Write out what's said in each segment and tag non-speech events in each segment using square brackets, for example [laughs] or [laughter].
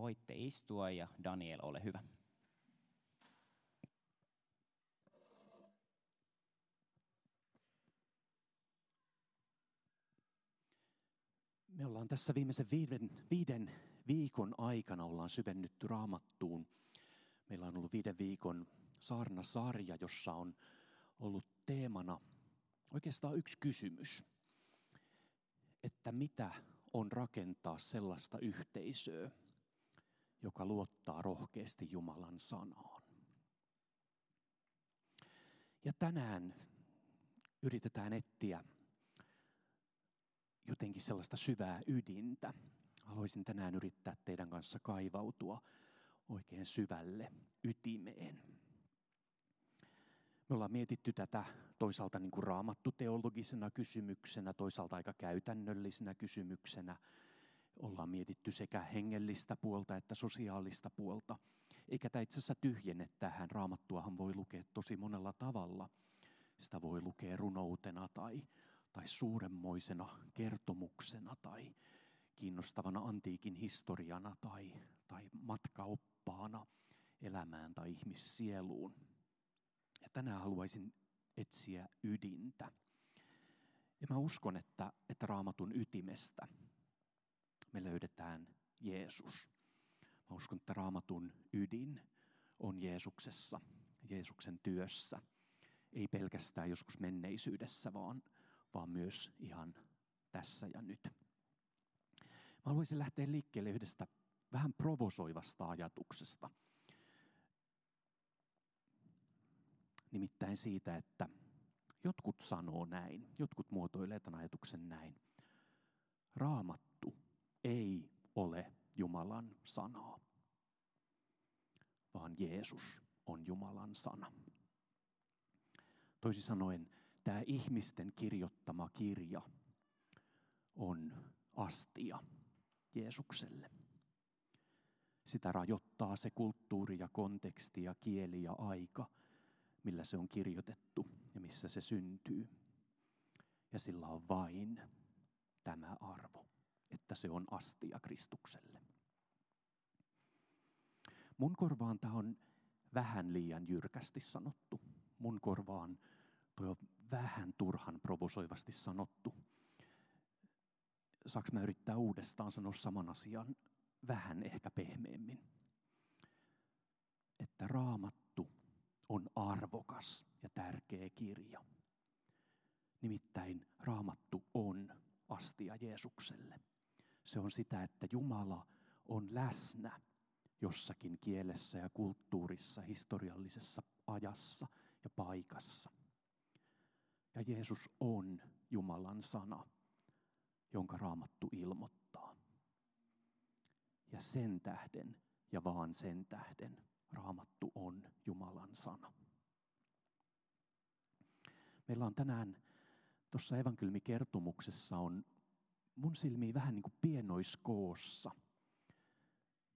voitte istua ja Daniel, ole hyvä. Me ollaan tässä viimeisen viiden, viiden viikon aikana ollaan syvennytty raamattuun. Meillä on ollut viiden viikon saarnasarja, jossa on ollut teemana oikeastaan yksi kysymys. Että mitä on rakentaa sellaista yhteisöä, joka luottaa rohkeasti Jumalan sanaan. Ja tänään yritetään etsiä jotenkin sellaista syvää ydintä. Haluaisin tänään yrittää teidän kanssa kaivautua oikein syvälle ytimeen. Me ollaan mietitty tätä toisaalta niin kuin raamattu teologisena kysymyksenä, toisaalta aika käytännöllisenä kysymyksenä. Ollaan mietitty sekä hengellistä puolta että sosiaalista puolta. Eikä tämä itse asiassa tyhjenne tähän. Raamattuahan voi lukea tosi monella tavalla. Sitä voi lukea runoutena tai, tai suuremmoisena kertomuksena tai kiinnostavana antiikin historiana tai, tai matkaoppaana elämään tai ihmissieluun. Ja tänään haluaisin etsiä ydintä. Ja mä uskon, että, että raamatun ytimestä me löydetään Jeesus. Mä uskon, että raamatun ydin on Jeesuksessa, Jeesuksen työssä. Ei pelkästään joskus menneisyydessä, vaan, vaan myös ihan tässä ja nyt. Mä haluaisin lähteä liikkeelle yhdestä vähän provosoivasta ajatuksesta – Nimittäin siitä, että jotkut sanoo näin, jotkut muotoilee tämän ajatuksen näin. Raamattu ei ole Jumalan sanaa, vaan Jeesus on Jumalan sana. Toisin sanoen, tämä ihmisten kirjoittama kirja on astia Jeesukselle. Sitä rajoittaa se kulttuuri ja konteksti ja kieli ja aika – millä se on kirjoitettu ja missä se syntyy. Ja sillä on vain tämä arvo, että se on astia Kristukselle. Mun korvaan tämä on vähän liian jyrkästi sanottu. Mun korvaan tuo on vähän turhan provosoivasti sanottu. Saanko mä yrittää uudestaan sanoa saman asian vähän ehkä pehmeämmin? Että raamattu on arvokas ja tärkeä kirja. Nimittäin raamattu on astia Jeesukselle. Se on sitä, että Jumala on läsnä jossakin kielessä ja kulttuurissa, historiallisessa ajassa ja paikassa. Ja Jeesus on Jumalan sana, jonka raamattu ilmoittaa. Ja sen tähden ja vaan sen tähden Raamattu on Jumalan sana. Meillä on tänään tuossa evankeliumikertomuksessa on mun silmiin vähän niin kuin pienoiskoossa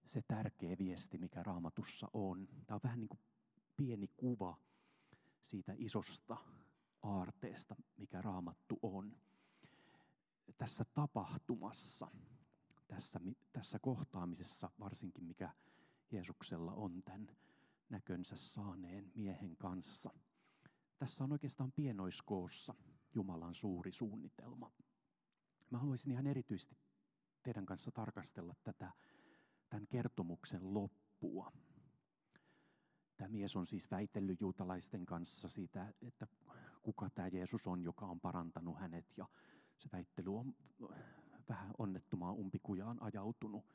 se tärkeä viesti, mikä raamatussa on. Tämä on vähän niin kuin pieni kuva siitä isosta aarteesta, mikä raamattu on. Tässä tapahtumassa, tässä, tässä kohtaamisessa varsinkin, mikä Jeesuksella on tämän näkönsä saaneen miehen kanssa. Tässä on oikeastaan pienoiskoossa Jumalan suuri suunnitelma. Mä haluaisin ihan erityisesti teidän kanssa tarkastella tätä tämän kertomuksen loppua. Tämä mies on siis väitellyt juutalaisten kanssa siitä, että kuka tämä Jeesus on, joka on parantanut hänet. Ja se väittely on vähän onnettomaan umpikujaan ajautunut.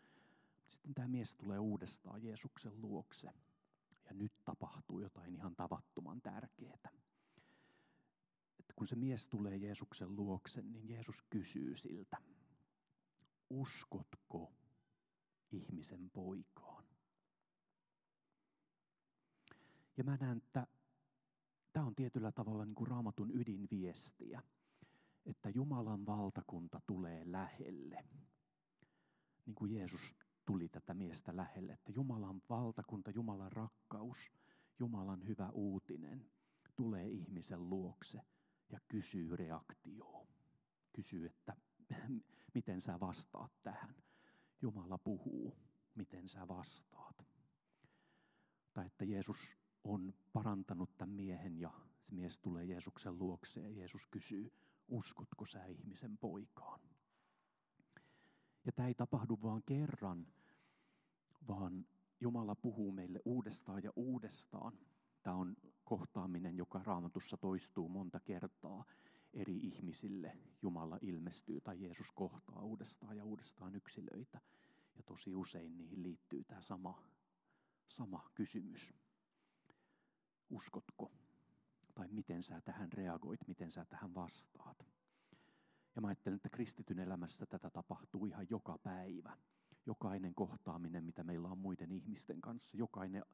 Sitten tämä mies tulee uudestaan Jeesuksen luokse. Ja nyt tapahtuu jotain ihan tavattoman tärkeää. Kun se mies tulee Jeesuksen luokse, niin Jeesus kysyy siltä, uskotko ihmisen poikaan? Ja mä näen, että tämä on tietyllä tavalla niin kuin raamatun ydinviestiä, että Jumalan valtakunta tulee lähelle. Niin kuin Jeesus tuli tätä miestä lähelle, että Jumalan valtakunta, Jumalan rakkaus, Jumalan hyvä uutinen tulee ihmisen luokse ja kysyy reaktioon. Kysyy, että [laughs] miten sä vastaat tähän. Jumala puhuu miten sä vastaat. Tai että Jeesus on parantanut tämän miehen ja se mies tulee Jeesuksen luokse ja Jeesus kysyy, uskotko sä ihmisen poikaan? Ja tämä ei tapahdu vaan kerran, vaan Jumala puhuu meille uudestaan ja uudestaan. Tämä on kohtaaminen, joka raamatussa toistuu monta kertaa eri ihmisille. Jumala ilmestyy tai Jeesus kohtaa uudestaan ja uudestaan yksilöitä. Ja tosi usein niihin liittyy tämä sama, sama kysymys. Uskotko? Tai miten sä tähän reagoit, miten sä tähän vastaat? Ja mä ajattelen, että kristityn elämässä tätä tapahtuu ihan joka päivä. Jokainen kohtaaminen, mitä meillä on muiden ihmisten kanssa, jokainen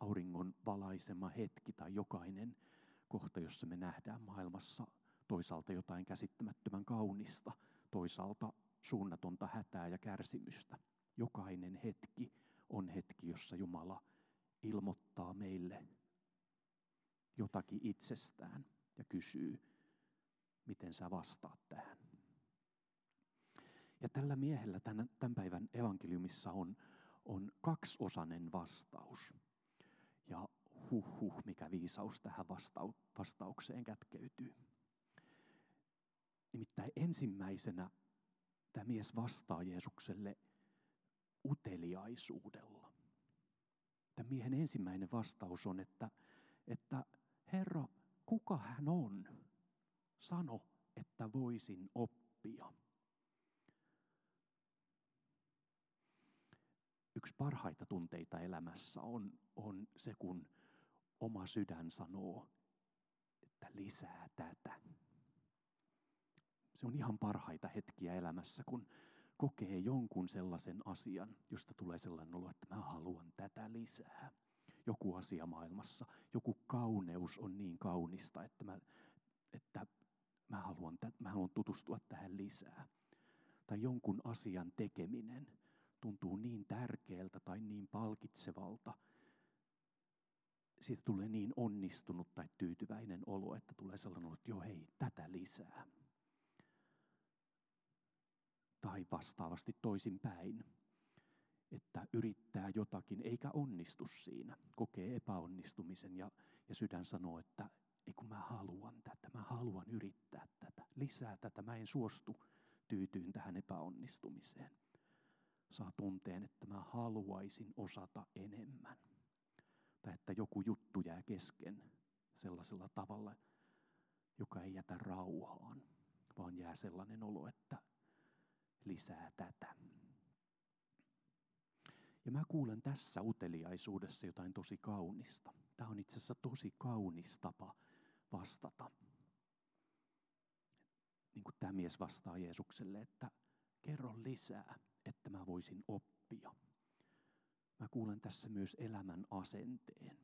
auringon valaisema hetki tai jokainen kohta, jossa me nähdään maailmassa toisaalta jotain käsittämättömän kaunista, toisaalta suunnatonta hätää ja kärsimystä. Jokainen hetki on hetki, jossa Jumala ilmoittaa meille jotakin itsestään ja kysyy, miten sä vastaat tähän. Ja tällä miehellä tämän, tämän päivän evankeliumissa on, on kaksiosainen vastaus. Ja huh huh, mikä viisaus tähän vastau- vastaukseen kätkeytyy. Nimittäin ensimmäisenä tämä mies vastaa Jeesukselle uteliaisuudella. Tämän miehen ensimmäinen vastaus on, että, että Herra, kuka hän on? Sano, että voisin oppia. Yksi parhaita tunteita elämässä on, on se, kun oma sydän sanoo, että lisää tätä. Se on ihan parhaita hetkiä elämässä, kun kokee jonkun sellaisen asian, josta tulee sellainen olo, että mä haluan tätä lisää. Joku asia maailmassa, joku kauneus on niin kaunista, että mä, että mä, haluan, mä haluan tutustua tähän lisää. Tai jonkun asian tekeminen tuntuu niin tärkeältä tai niin palkitsevalta, siitä tulee niin onnistunut tai tyytyväinen olo, että tulee sellainen että joo hei, tätä lisää. Tai vastaavasti toisinpäin, että yrittää jotakin eikä onnistu siinä, kokee epäonnistumisen ja, ja sydän sanoo, että ei kun mä haluan tätä, mä haluan yrittää tätä, lisää tätä, mä en suostu tyytyyn tähän epäonnistumiseen. Saa tunteen, että mä haluaisin osata enemmän. Tai että joku juttu jää kesken sellaisella tavalla, joka ei jätä rauhaan, vaan jää sellainen olo, että lisää tätä. Ja mä kuulen tässä uteliaisuudessa jotain tosi kaunista. Tämä on itse asiassa tosi kaunis tapa vastata. Niin kuin tämä mies vastaa Jeesukselle, että kerro lisää, että mä voisin oppia. Mä kuulen tässä myös elämän asenteen,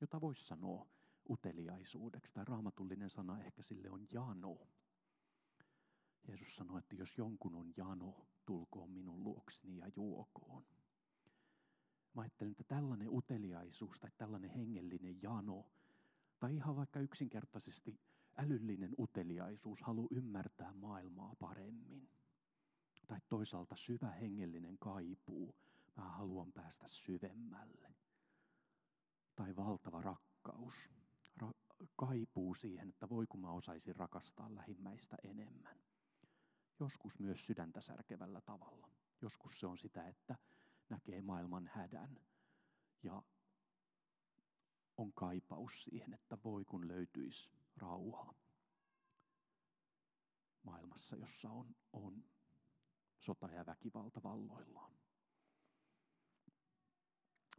jota voisi sanoa uteliaisuudeksi. Tai raamatullinen sana ehkä sille on jano. Jeesus sanoi, että jos jonkun on jano, tulkoon minun luokseni ja juokoon. Mä ajattelen, että tällainen uteliaisuus tai tällainen hengellinen jano, tai ihan vaikka yksinkertaisesti älyllinen uteliaisuus, halu ymmärtää maailmaa paremmin. Tai toisaalta syvä hengellinen kaipuu, mä haluan päästä syvemmälle. Tai valtava rakkaus, ra- kaipuu siihen, että voi kun mä osaisin rakastaa lähimmäistä enemmän. Joskus myös sydäntä särkevällä tavalla. Joskus se on sitä, että näkee maailman hädän ja on kaipaus siihen, että voi kun löytyisi rauha maailmassa, jossa on, on sota ja väkivalta valloillaan.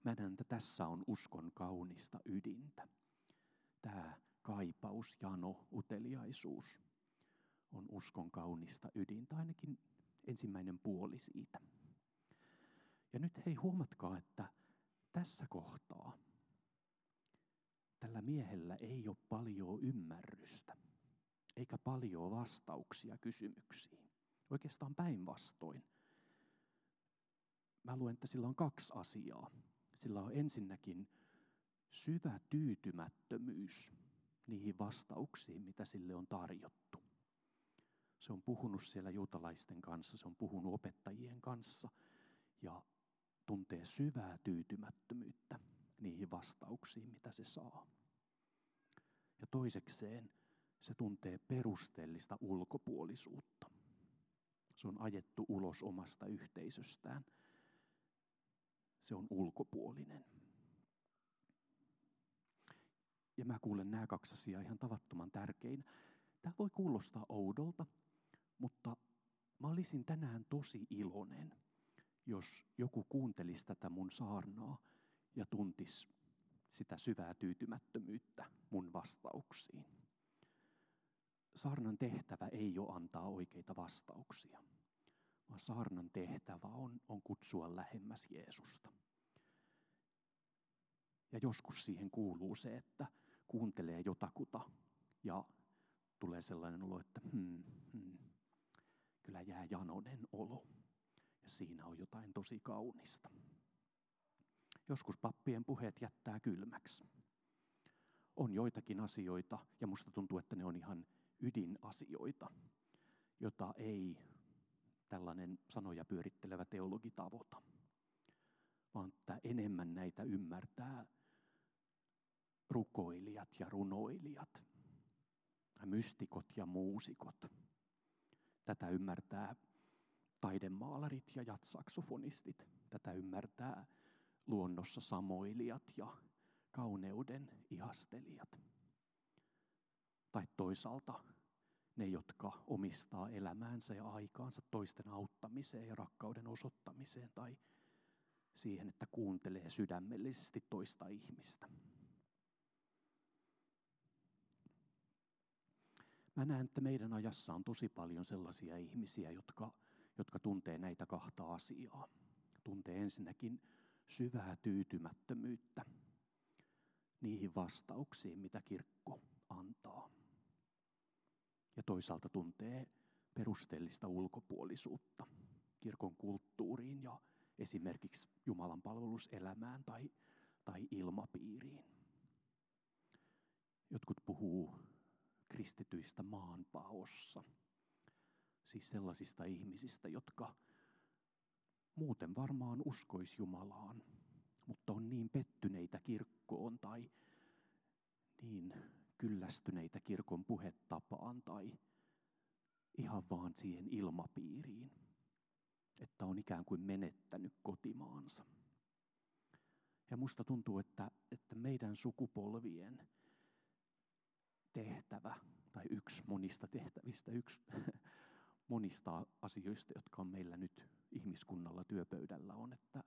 Mä näen, että tässä on uskon kaunista ydintä. Tämä kaipaus, jano, uteliaisuus on uskon kaunista ydintä, ainakin ensimmäinen puoli siitä. Ja nyt hei huomatkaa, että tässä kohtaa tällä miehellä ei ole paljon ymmärrystä, eikä paljon vastauksia kysymyksiin. Oikeastaan päinvastoin. Mä luen, että sillä on kaksi asiaa. Sillä on ensinnäkin syvä tyytymättömyys niihin vastauksiin, mitä sille on tarjottu. Se on puhunut siellä juutalaisten kanssa, se on puhunut opettajien kanssa. Ja tuntee syvää tyytymättömyyttä niihin vastauksiin, mitä se saa. Ja toisekseen se tuntee perusteellista ulkopuolisuutta. Se on ajettu ulos omasta yhteisöstään. Se on ulkopuolinen. Ja mä kuulen nämä kaksi asiaa ihan tavattoman tärkein. Tämä voi kuulostaa oudolta, mutta mä olisin tänään tosi iloinen, jos joku kuuntelisi tätä mun saarnaa ja tuntisi sitä syvää tyytymättömyyttä mun vastauksiin. Saarnan tehtävä ei ole antaa oikeita vastauksia, vaan saarnan tehtävä on, on kutsua lähemmäs Jeesusta. Ja joskus siihen kuuluu se, että kuuntelee jotakuta ja tulee sellainen olo, että hmm, hmm, kyllä jää janonen olo. Ja siinä on jotain tosi kaunista. Joskus pappien puheet jättää kylmäksi. On joitakin asioita, ja musta tuntuu, että ne on ihan ydinasioita, jota ei tällainen sanoja pyörittelevä teologi tavoita, vaan että enemmän näitä ymmärtää rukoilijat ja runoilijat, mystikot ja muusikot. Tätä ymmärtää taidemaalarit ja jatsaksofonistit. Tätä ymmärtää luonnossa samoilijat ja kauneuden ihastelijat. Tai toisaalta ne, jotka omistaa elämäänsä ja aikaansa toisten auttamiseen ja rakkauden osoittamiseen tai siihen, että kuuntelee sydämellisesti toista ihmistä. Mä näen, että meidän ajassa on tosi paljon sellaisia ihmisiä, jotka, jotka tuntee näitä kahta asiaa. Tuntee ensinnäkin syvää tyytymättömyyttä niihin vastauksiin, mitä kirkko antaa. Ja toisaalta tuntee perusteellista ulkopuolisuutta kirkon kulttuuriin ja esimerkiksi Jumalan palveluselämään tai, tai ilmapiiriin. Jotkut puhuu kristityistä maanpaossa. Siis sellaisista ihmisistä, jotka muuten varmaan uskois Jumalaan, mutta on niin pettyneitä kirkkoon tai niin kyllästyneitä kirkon puhetapaan tai ihan vaan siihen ilmapiiriin, että on ikään kuin menettänyt kotimaansa. Ja musta tuntuu, että, että meidän sukupolvien tehtävä, tai yksi monista tehtävistä, yksi [laughs] monista asioista, jotka on meillä nyt ihmiskunnalla työpöydällä, on, että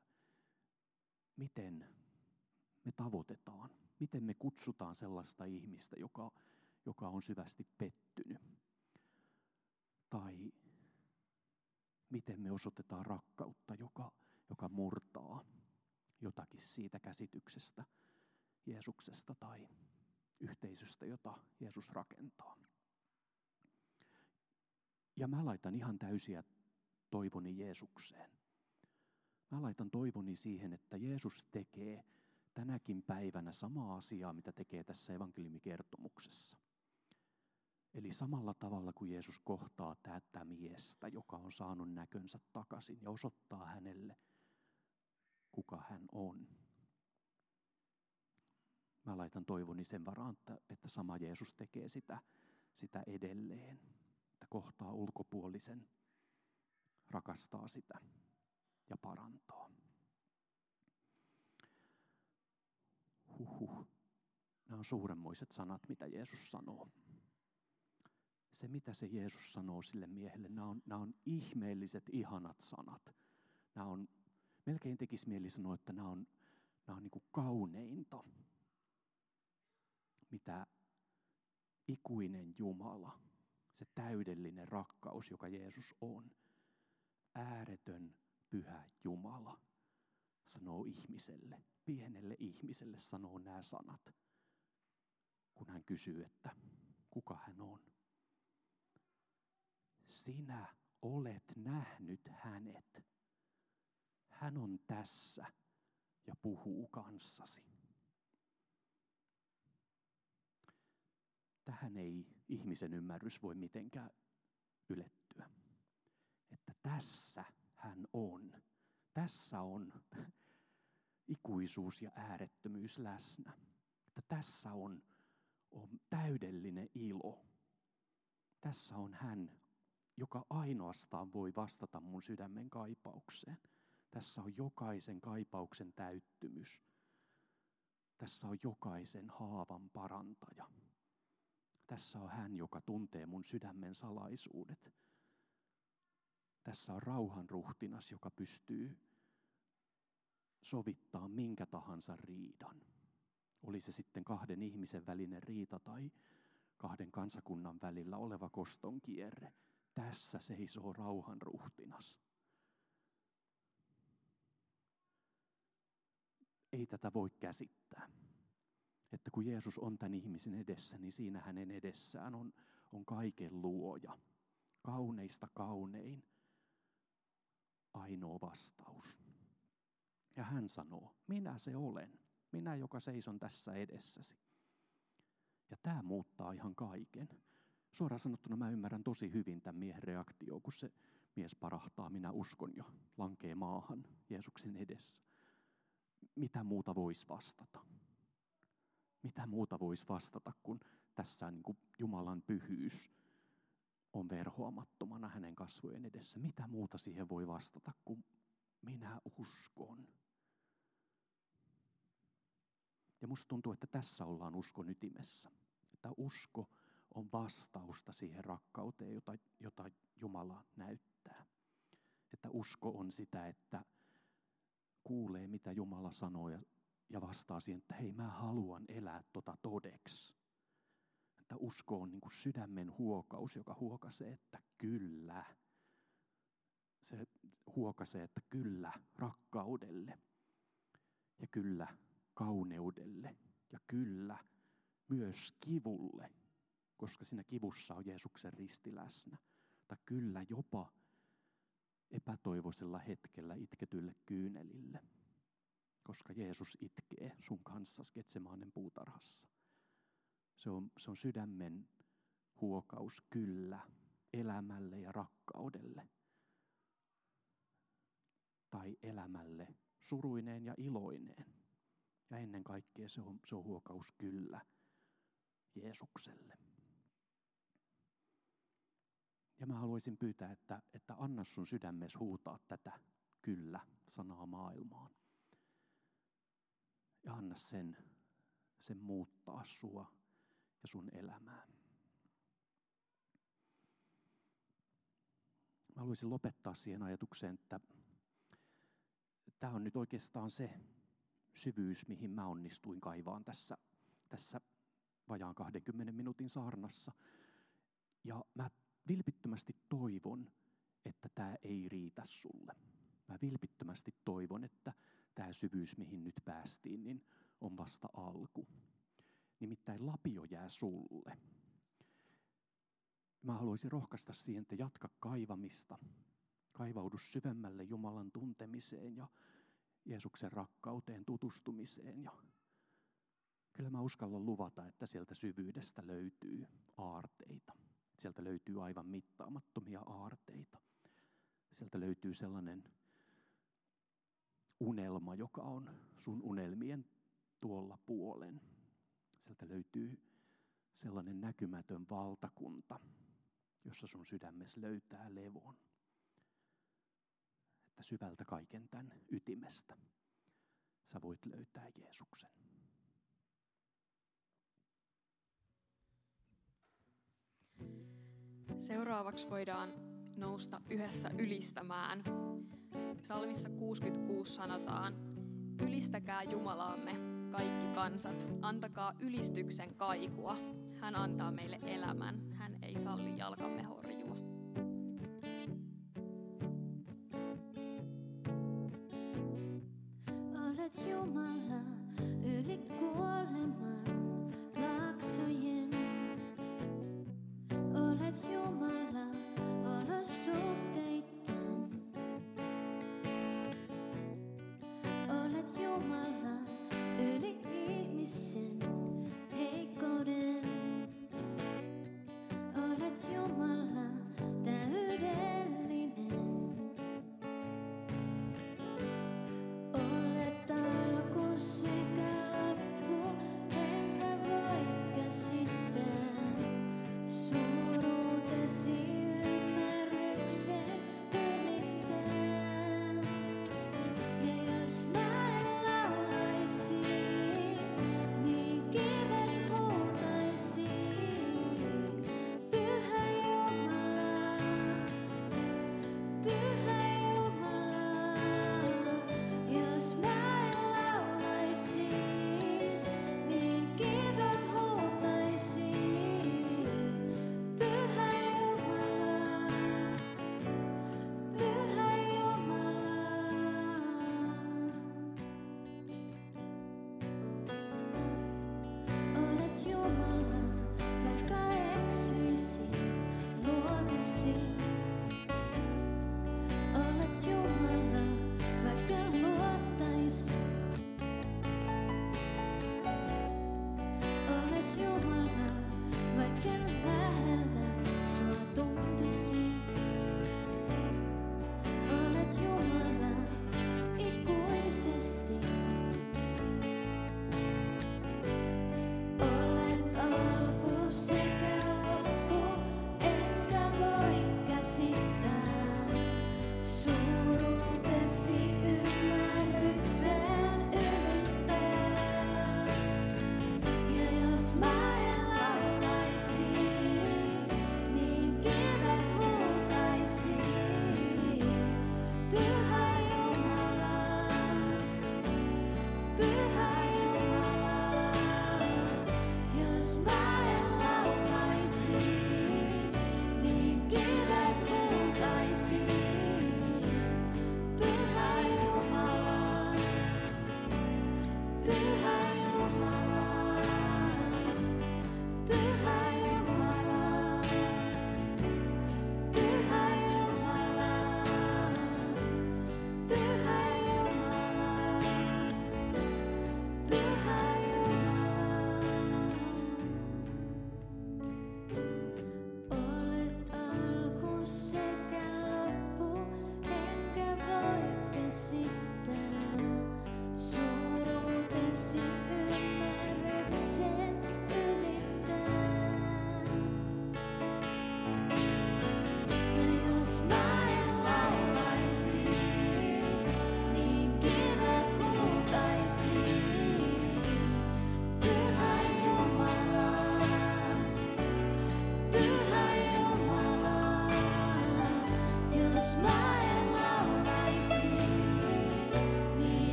miten me tavoitetaan, miten me kutsutaan sellaista ihmistä, joka, joka on syvästi pettynyt. Tai miten me osoitetaan rakkautta, joka, joka murtaa jotakin siitä käsityksestä Jeesuksesta tai yhteisöstä, jota Jeesus rakentaa. Ja mä laitan ihan täysiä toivoni Jeesukseen. Mä laitan toivoni siihen, että Jeesus tekee tänäkin päivänä samaa asiaa, mitä tekee tässä evankeliumikertomuksessa. Eli samalla tavalla kuin Jeesus kohtaa tätä miestä, joka on saanut näkönsä takaisin ja osoittaa hänelle, kuka hän on. Mä laitan toivoni sen varaan, että, että sama Jeesus tekee sitä, sitä edelleen. Että kohtaa ulkopuolisen, rakastaa sitä ja parantaa. Huhhuh. Nämä on suuremmoiset sanat, mitä Jeesus sanoo. Se, mitä se Jeesus sanoo sille miehelle, nämä on, nämä on ihmeelliset, ihanat sanat. Nämä on, melkein tekisi mieli sanoa, että nämä on, nämä on niin kuin kauneinta, mitä ikuinen Jumala, se täydellinen rakkaus, joka Jeesus on, ääretön pyhä Jumala, sanoo ihmiselle, pienelle ihmiselle sanoo nämä sanat, kun hän kysyy, että kuka hän on. Sinä olet nähnyt hänet. Hän on tässä ja puhuu kanssasi. Tähän ei ihmisen ymmärrys voi mitenkään ylettyä. Että tässä hän on. tässä on ikuisuus ja äärettömyys läsnä. Että tässä on, on täydellinen ilo. Tässä on hän, joka ainoastaan voi vastata mun sydämen kaipaukseen. Tässä on jokaisen kaipauksen täyttymys. Tässä on jokaisen haavan parantaja. Tässä on hän, joka tuntee mun sydämen salaisuudet. Tässä on rauhan ruhtinas, joka pystyy sovittaa minkä tahansa riidan. Oli se sitten kahden ihmisen välinen riita tai kahden kansakunnan välillä oleva koston kierre. Tässä seisoo rauhan ruhtinas. Ei tätä voi käsittää. Että kun Jeesus on tämän ihmisen edessä, niin siinä hänen edessään on, on kaiken luoja. Kauneista kaunein. Ainoa vastaus. Ja hän sanoo, minä se olen. Minä, joka seison tässä edessäsi. Ja tämä muuttaa ihan kaiken. Suoraan sanottuna mä ymmärrän tosi hyvin tämän miehen reaktio, kun se mies parahtaa, minä uskon jo, lankee maahan Jeesuksen edessä. Mitä muuta voisi vastata? Mitä muuta voisi vastata, kun tässä niin kuin Jumalan pyhyys on verhoamattomana hänen kasvojen edessä? Mitä muuta siihen voi vastata, kun minä uskon? Ja musta tuntuu, että tässä ollaan uskon ytimessä. Että usko on vastausta siihen rakkauteen, jota, jota Jumala näyttää. Että usko on sitä, että kuulee mitä Jumala sanoo ja, ja vastaa siihen, että hei mä haluan elää tota todeksi. Että usko on niin kuin sydämen huokaus, joka huokasee, että kyllä. Se huokasee, että kyllä rakkaudelle ja kyllä kauneudelle ja kyllä myös kivulle, koska siinä kivussa on Jeesuksen risti läsnä. Tai kyllä jopa epätoivoisella hetkellä itketylle kyynelille, koska Jeesus itkee sun kanssasi Getsemaanen puutarhassa. Se on, se on sydämen huokaus kyllä elämälle ja rakkaudelle. Tai elämälle suruineen ja iloineen. Ja ennen kaikkea se on, se on huokaus kyllä Jeesukselle. Ja mä haluaisin pyytää, että, että anna sun sydämessä huutaa tätä kyllä sanaa maailmaan. Ja anna sen, sen muuttaa sua ja sun elämää. Mä haluaisin lopettaa siihen ajatukseen, että tämä on nyt oikeastaan se syvyys, mihin mä onnistuin kaivaan tässä, tässä vajaan 20 minuutin saarnassa. Ja mä vilpittömästi toivon, että tämä ei riitä sulle. Mä vilpittömästi toivon, että tämä syvyys, mihin nyt päästiin, niin on vasta alku. Nimittäin lapio jää sulle. Mä haluaisin rohkaista siihen, että jatka kaivamista. Kaivaudu syvemmälle Jumalan tuntemiseen ja Jeesuksen rakkauteen tutustumiseen. Ja kyllä mä uskallan luvata, että sieltä syvyydestä löytyy aarteita. Sieltä löytyy aivan mittaamattomia aarteita. Sieltä löytyy sellainen unelma, joka on sun unelmien tuolla puolen. Sieltä löytyy sellainen näkymätön valtakunta, jossa sun sydämessä löytää levon että syvältä kaiken tämän ytimestä sä voit löytää Jeesuksen. Seuraavaksi voidaan nousta yhdessä ylistämään. Psalmissa 66 sanotaan, Ylistäkää Jumalaamme, kaikki kansat, antakaa ylistyksen kaikua. Hän antaa meille elämän, hän ei salli jalkamme horjua.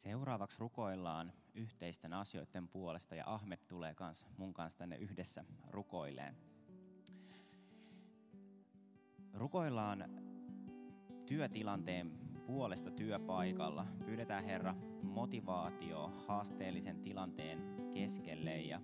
Seuraavaksi rukoillaan yhteisten asioiden puolesta ja Ahmet tulee kans, mun kanssa tänne yhdessä rukoileen. Rukoillaan työtilanteen puolesta työpaikalla. Pyydetään Herra motivaatio haasteellisen tilanteen keskelle ja